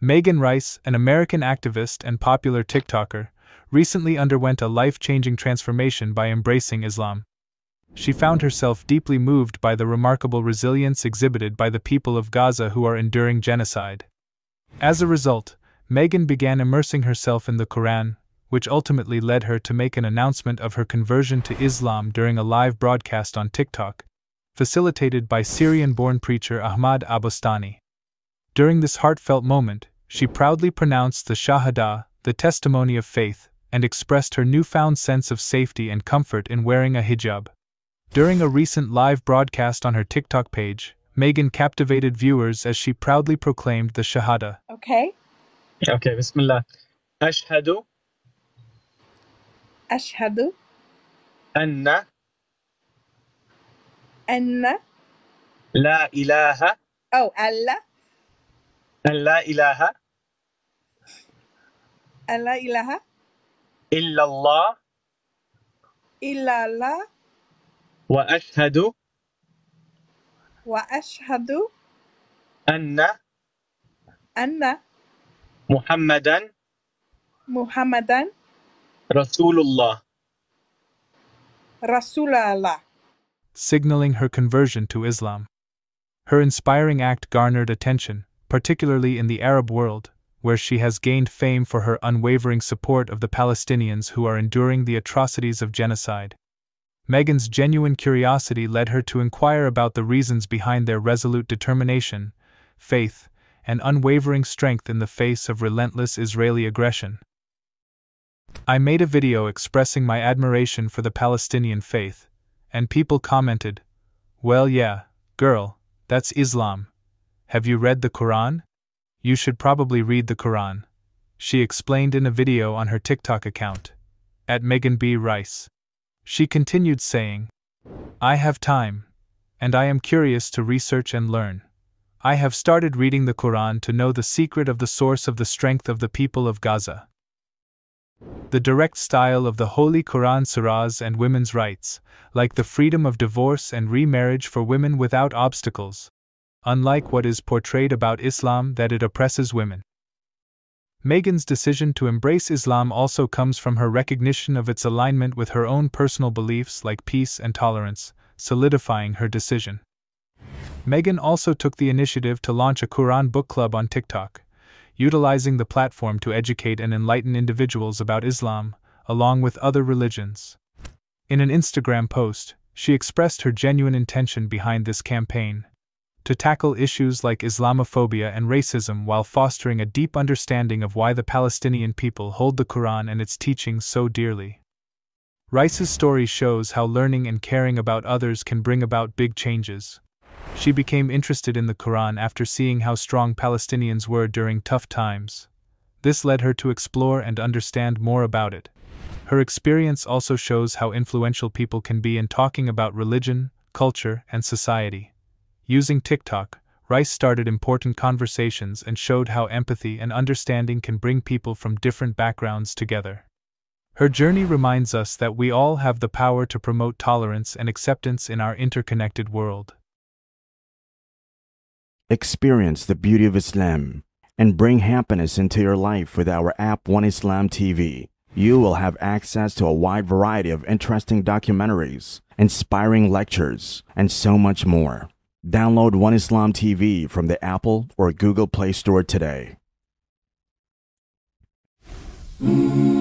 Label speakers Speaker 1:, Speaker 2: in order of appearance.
Speaker 1: Megan Rice, an American activist and popular TikToker, recently underwent a life changing transformation by embracing Islam. She found herself deeply moved by the remarkable resilience exhibited by the people of Gaza who are enduring genocide. As a result, Megan began immersing herself in the Quran, which ultimately led her to make an announcement of her conversion to Islam during a live broadcast on TikTok, facilitated by Syrian born preacher Ahmad Abostani. During this heartfelt moment, she proudly pronounced the Shahada, the testimony of faith, and expressed her newfound sense of safety and comfort in wearing a hijab. During a recent live broadcast on her TikTok page, Megan captivated viewers as she proudly proclaimed the Shahada.
Speaker 2: Okay.
Speaker 3: Okay, Bismillah.
Speaker 2: Ashhadu.
Speaker 3: Ashhadu.
Speaker 2: Anna.
Speaker 3: Anna. La
Speaker 2: ilaha. Oh,
Speaker 3: Allah and la
Speaker 2: ilaha and
Speaker 3: إلا ilaha
Speaker 2: illallah illallah
Speaker 3: wa
Speaker 2: ashhadu
Speaker 3: wa
Speaker 2: ashhadu
Speaker 3: anna
Speaker 2: anna
Speaker 3: muhammadan muhammadan
Speaker 2: rasulullah. Rasulullah.
Speaker 1: Signaling her conversion to Islam. Her inspiring act garnered attention, particularly in the Arab world, where she has gained fame for her unwavering support of the Palestinians who are enduring the atrocities of genocide. Megan's genuine curiosity led her to inquire about the reasons behind their resolute determination, faith, and unwavering strength in the face of relentless Israeli aggression. I made a video expressing my admiration for the Palestinian faith, and people commented, Well, yeah, girl, that's Islam. Have you read the Quran? You should probably read the Quran. She explained in a video on her TikTok account. At Megan B. Rice. She continued saying, I have time, and I am curious to research and learn. I have started reading the Quran to know the secret of the source of the strength of the people of Gaza. The direct style of the Holy Quran surahs and women's rights, like the freedom of divorce and remarriage for women without obstacles, unlike what is portrayed about Islam that it oppresses women. Megan's decision to embrace Islam also comes from her recognition of its alignment with her own personal beliefs like peace and tolerance, solidifying her decision. Megan also took the initiative to launch a Quran book club on TikTok, utilizing the platform to educate and enlighten individuals about Islam, along with other religions. In an Instagram post, she expressed her genuine intention behind this campaign to tackle issues like Islamophobia and racism while fostering a deep understanding of why the Palestinian people hold the Quran and its teachings so dearly. Rice's story shows how learning and caring about others can bring about big changes. She became interested in the Quran after seeing how strong Palestinians were during tough times. This led her to explore and understand more about it. Her experience also shows how influential people can be in talking about religion, culture, and society. Using TikTok, Rice started important conversations and showed how empathy and understanding can bring people from different backgrounds together. Her journey reminds us that we all have the power to promote tolerance and acceptance in our interconnected world.
Speaker 4: Experience the beauty of Islam and bring happiness into your life with our app One Islam TV. You will have access to a wide variety of interesting documentaries, inspiring lectures, and so much more. Download One Islam TV from the Apple or Google Play Store today.
Speaker 5: Mm-hmm.